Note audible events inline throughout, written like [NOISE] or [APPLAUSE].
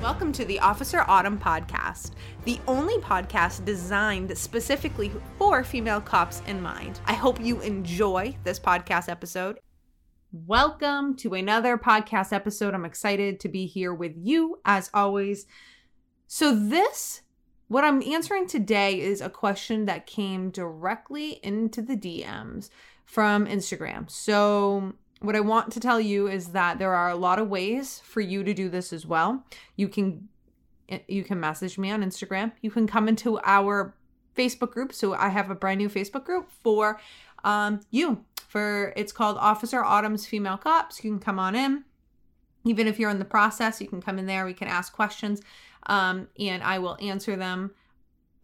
Welcome to the Officer Autumn podcast, the only podcast designed specifically for female cops in mind. I hope you enjoy this podcast episode. Welcome to another podcast episode. I'm excited to be here with you as always. So, this, what I'm answering today, is a question that came directly into the DMs from Instagram. So, what I want to tell you is that there are a lot of ways for you to do this as well. You can you can message me on Instagram. You can come into our Facebook group. So I have a brand new Facebook group for um you. For it's called Officer Autumn's Female Cops. You can come on in. Even if you're in the process, you can come in there. We can ask questions, um, and I will answer them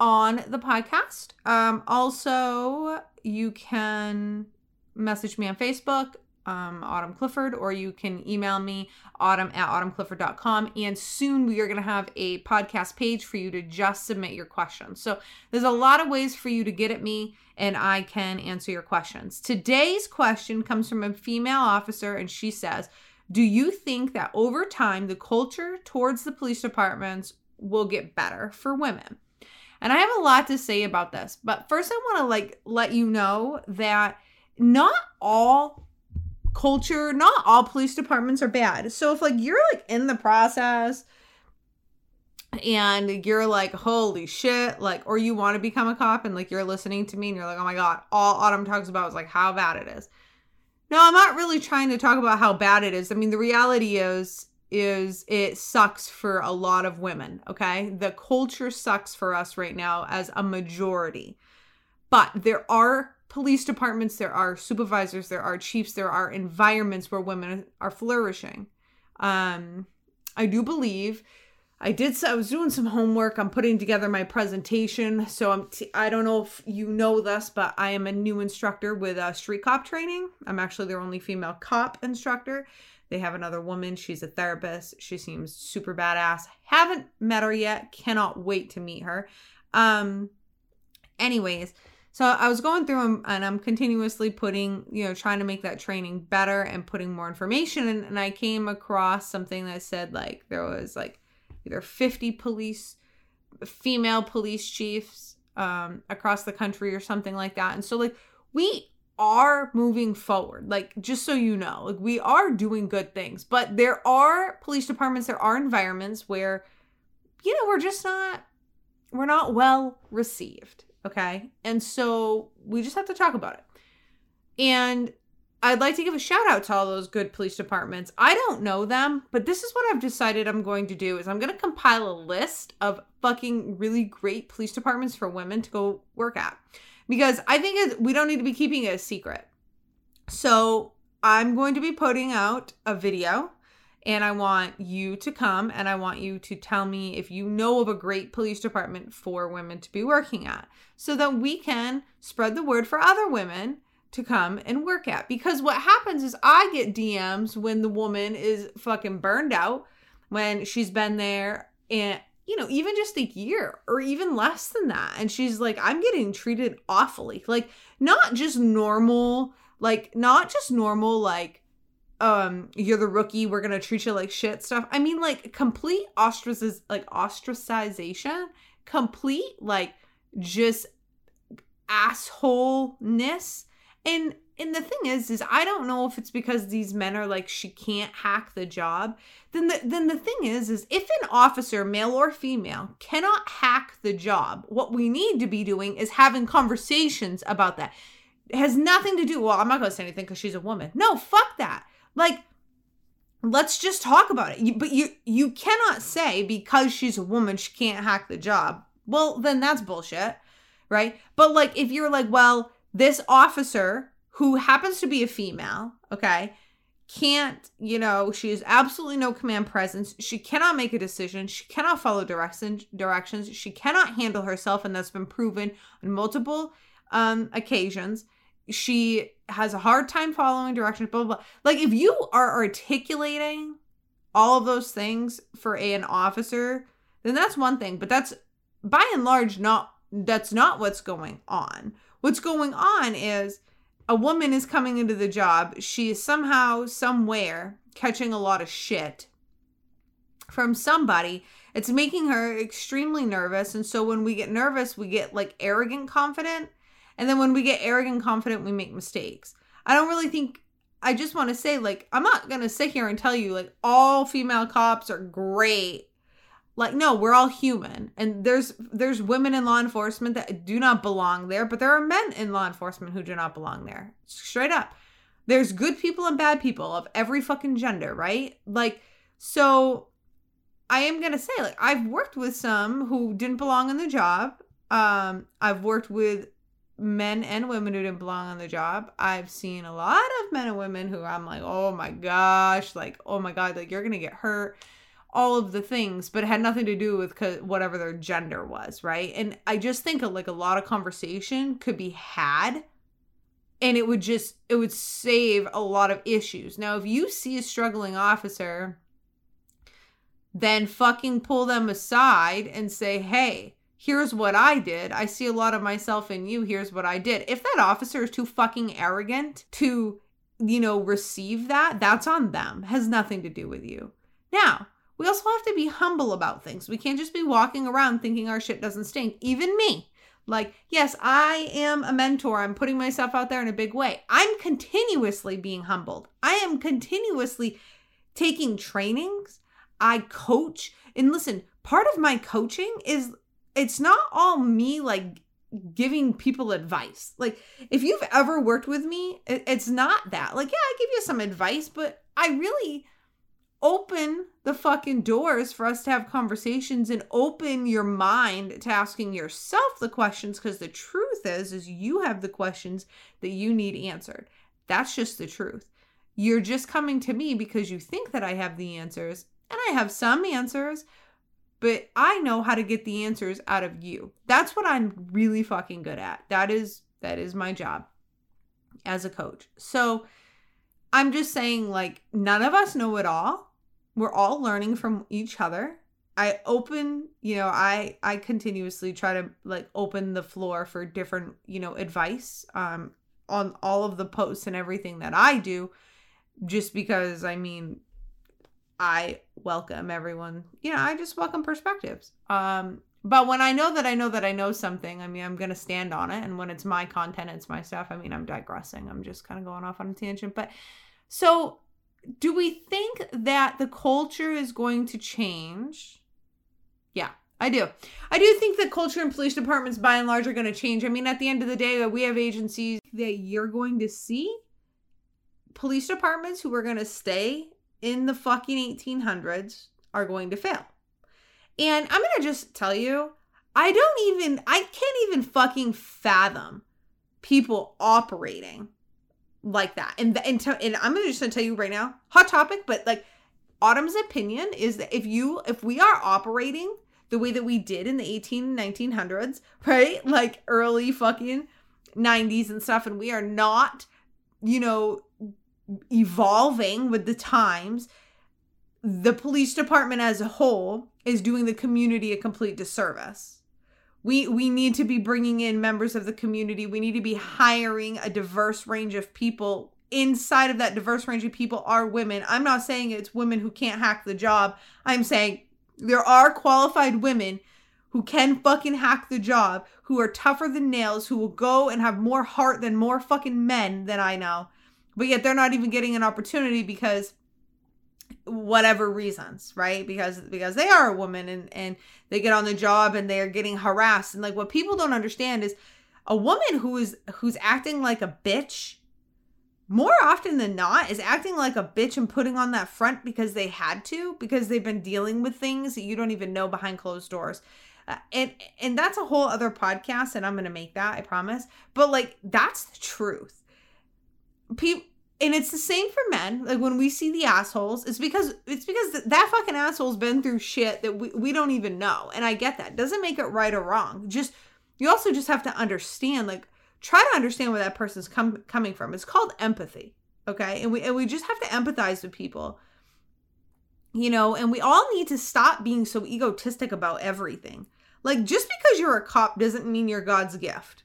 on the podcast. Um, also, you can message me on Facebook um, Autumn Clifford, or you can email me, autumn at autumnclifford.com. And soon we are going to have a podcast page for you to just submit your questions. So there's a lot of ways for you to get at me, and I can answer your questions. Today's question comes from a female officer, and she says, Do you think that over time the culture towards the police departments will get better for women? And I have a lot to say about this, but first I want to like let you know that not all culture not all police departments are bad. So if like you're like in the process and you're like holy shit like or you want to become a cop and like you're listening to me and you're like oh my god all autumn talks about is like how bad it is. No i'm not really trying to talk about how bad it is. I mean the reality is is it sucks for a lot of women okay? The culture sucks for us right now as a majority. But there are police departments, there are supervisors, there are chiefs, there are environments where women are flourishing. Um, I do believe I did. I was doing some homework. I'm putting together my presentation. So I'm. T- I don't know if you know this, but I am a new instructor with a street cop training. I'm actually their only female cop instructor. They have another woman. She's a therapist. She seems super badass. Haven't met her yet. Cannot wait to meet her. Um. Anyways, so I was going through them and I'm continuously putting, you know, trying to make that training better and putting more information. And, and I came across something that said like there was like either 50 police, female police chiefs um, across the country or something like that. And so, like, we are moving forward. Like, just so you know, like, we are doing good things, but there are police departments, there are environments where, you know, we're just not, we're not well received Okay. And so we just have to talk about it. And I'd like to give a shout out to all those good police departments. I don't know them, but this is what I've decided I'm going to do is I'm going to compile a list of fucking really great police departments for women to go work at. Because I think we don't need to be keeping it a secret. So, I'm going to be putting out a video and I want you to come and I want you to tell me if you know of a great police department for women to be working at so that we can spread the word for other women to come and work at. Because what happens is I get DMs when the woman is fucking burned out, when she's been there and you know, even just a year or even less than that. And she's like, I'm getting treated awfully. Like, not just normal, like, not just normal, like, um you're the rookie we're gonna treat you like shit stuff. I mean like complete ostracis like ostracization complete like just assholeness. And and the thing is is i don't know if it's because these men are like she can't hack the job. Then the then the thing is is if an officer male or female cannot hack the job what we need to be doing is having conversations about that. It has nothing to do well i'm not going to say anything because she's a woman. No fuck that like, let's just talk about it. You, but you you cannot say because she's a woman she can't hack the job. Well, then that's bullshit, right? But like if you're like, well, this officer who happens to be a female, okay, can't, you know, she has absolutely no command presence. She cannot make a decision. She cannot follow direction, directions. She cannot handle herself, and that's been proven on multiple um, occasions she has a hard time following directions, blah, blah, blah. Like, if you are articulating all of those things for an officer, then that's one thing. But that's by and large not that's not what's going on. What's going on is a woman is coming into the job. She is somehow, somewhere catching a lot of shit. from somebody. It's making her extremely nervous. And so when we get nervous, we get like arrogant confident. And then when we get arrogant confident, we make mistakes. I don't really think I just want to say, like, I'm not going to sit here and tell you, like, all female cops are great. Like, no, we're all human. And there's there's women in law enforcement that do not belong there, but there are men in law enforcement who do not belong there. Straight up. There's good people and bad people of every fucking gender, right? Like, so I am gonna say, like, I've worked with some who didn't belong in the job. Um, I've worked with men and women who didn't belong on the job. I've seen a lot of men and women who I'm like, oh my gosh, like, oh my God, like you're going to get hurt. All of the things, but it had nothing to do with whatever their gender was, right? And I just think like a lot of conversation could be had and it would just, it would save a lot of issues. Now, if you see a struggling officer, then fucking pull them aside and say, hey, here's what I did. I see a lot of myself in you. Here's what I did. If that officer is too fucking arrogant to, you know, receive that, that's on them. Has nothing to do with you. Now, we also have to be humble about things. We can't just be walking around thinking our shit doesn't stink. Even me. Like, yes, I am a mentor. I'm putting myself out there in a big way. I'm continuously being humbled. I am continuously taking trainings. I coach. And listen, part of my coaching is it's not all me like giving people advice. Like if you've ever worked with me, it's not that. Like yeah, I give you some advice, but I really open the fucking doors for us to have conversations and open your mind to asking yourself the questions because the truth is is you have the questions that you need answered. That's just the truth. You're just coming to me because you think that I have the answers, and I have some answers, but I know how to get the answers out of you. That's what I'm really fucking good at. That is that is my job as a coach. So I'm just saying like none of us know it all. We're all learning from each other. I open, you know, I I continuously try to like open the floor for different, you know, advice um on all of the posts and everything that I do just because I mean I welcome everyone. You know, I just welcome perspectives. Um, but when I know that I know that I know something, I mean, I'm going to stand on it. And when it's my content, it's my stuff. I mean, I'm digressing. I'm just kind of going off on a tangent. But so, do we think that the culture is going to change? Yeah, I do. I do think that culture and police departments, by and large, are going to change. I mean, at the end of the day, we have agencies that you're going to see police departments who are going to stay in the fucking 1800s are going to fail. And I'm going to just tell you, I don't even, I can't even fucking fathom people operating like that. And, and, to, and I'm just going to tell you right now, hot topic, but like Autumn's opinion is that if you, if we are operating the way that we did in the 18 1900s, right? [LAUGHS] Like early fucking 90s and stuff, and we are not, you know, evolving with the times, the police department as a whole is doing the community a complete disservice. We we need to be bringing in members of the community. We need to be hiring a diverse range of people. Inside of that diverse range of people are women. I'm not saying it's women who can't hack the job. I'm saying there are qualified women who can fucking hack the job, who are tougher than nails, who will go and have more heart than more fucking men than I know but yet they're not even getting an opportunity because whatever reasons right? Because because they are a woman and and they get on the job and they're getting harassed. And like what people don't understand is a woman who is who's acting like a bitch more often than not is acting like a bitch and putting on that front because they had to because they've been dealing with things that you don't even know behind closed doors. Uh, and and that's a whole other podcast and i'm gonna make that i promise. But like that's the truth people and it's the same for men like when we see the assholes it's because it's because that fucking asshole's been through shit that we, we don't even know and i get that. Doesn't make it right or wrong. Just you also just have to understand like try to understand where that person's com- coming from. It's called empathy okay? And we and we just have to empathize with people you know? And we all need to stop being so egotistic about everything. Like just because you're a cop doesn't mean you're god's gift.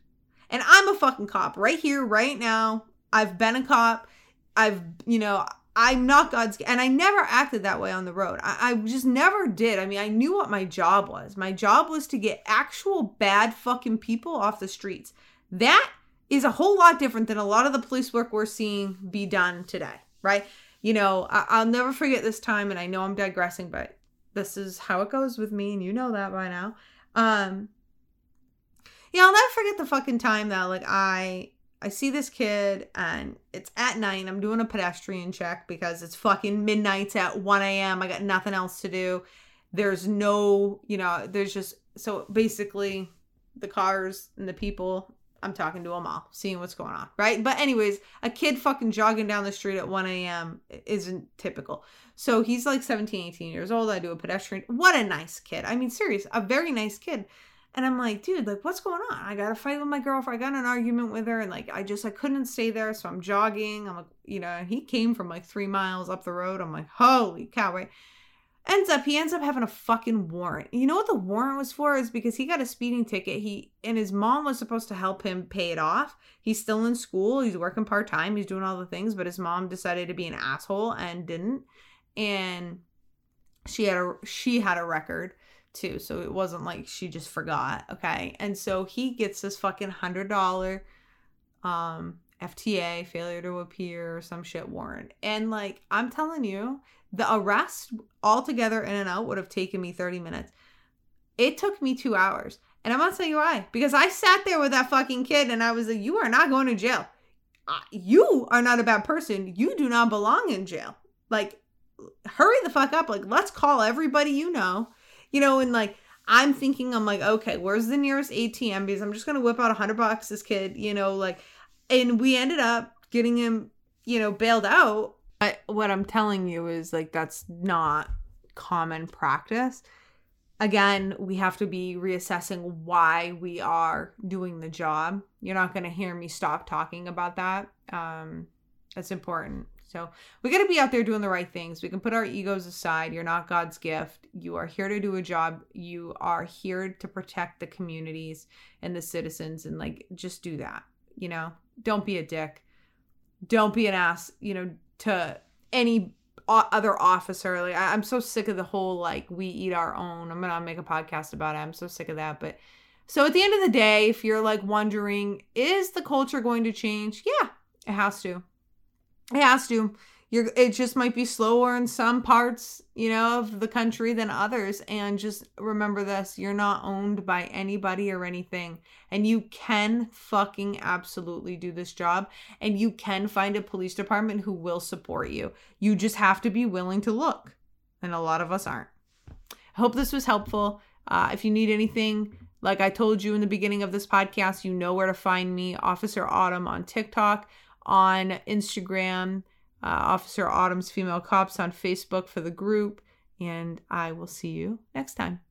And i'm a fucking cop right here right now i've been a cop I've, you know, I'm not God's, and I never acted that way on the road. I, I just never did. I mean, I knew what my job was. My job was to get actual bad fucking people off the streets. That is a whole lot different than a lot of the police work we're seeing be done today, right? You know, I, will never forget this time, and I know I'm digressing, but this is how it goes with me, and you know that by now. Um, yeah, I'll never forget the fucking time that like I I see this kid and it's at night. I'm doing a pedestrian check because it's fucking midnight at 1 a.m. I got nothing else to do. There's no, you know, there's just so basically the cars and the people. I'm talking to them all, seeing what's going on, right? But anyways, a kid fucking jogging down the street at 1 a.m. isn't typical. So he's like 17, 18 years old. I do a pedestrian. What a nice kid. I mean, serious, a very nice kid. And I'm like, dude, like, what's going on? I got a fight with my girlfriend. I got an argument with her, and like, I just, I couldn't stay there. So I'm jogging. I'm like, you know, he came from like three miles up the road. I'm like, holy cow, right? Ends up, he ends up having a fucking warrant. You know what the warrant was for? Is because he got a speeding ticket. He and his mom was supposed to help him pay it off. He's still in school. He's working part time. He's doing all the things, but his mom decided to be an asshole and didn't. And she had a she had a record too. So it wasn't like she just forgot. Okay. And so he gets this fucking hundred dollar um FTA, failure to appear, or some shit warrant. And like I'm telling you, the arrest altogether in and out would have taken me 30 minutes. It took me two hours. And I'm gonna tell you why. Because I sat there with that fucking kid and I was like, you are not going to jail. You are not a bad person. You do not belong in jail. Like, hurry the fuck up. Like, let's call everybody you know you know, and like I'm thinking, I'm like, okay, where's the nearest ATM? Because I'm just gonna whip out a hundred bucks, this kid, you know, like, and we ended up getting him, you know, bailed out. But what I'm telling you is like that's not common practice. Again, we have to be reassessing why we are doing the job. You're not gonna hear me stop talking about that. Um, that's important. So we got to be out there doing the right things. We can put our egos aside. You're not God's gift. You are here to do a job. You are here to protect the communities and the citizens and like just do that. You know, don't be a dick. Don't be an ass, you know, to any other officer. Like I, am so sick of the whole like we eat our own. I'm to make a podcast about it. I'm so sick of that. But so at the end of the day, if you're like wondering, is the culture going to change? Yeah, it has to it has to. You're, it just might be slower in some parts, you know, of the country than others. And just remember this you're not owned by anybody or anything. And you can fucking absolutely do this job. And you can find a police department who will support you. You just have to be willing to look. And a lot of us aren't. I hope this was helpful. Uh, if you need anything, like I told you in the beginning of this podcast, you know where to find me, Officer Autumn on TikTok on Instagram, uh, Officer Autumn's Female Cops on Facebook for the group. And I will see you next time.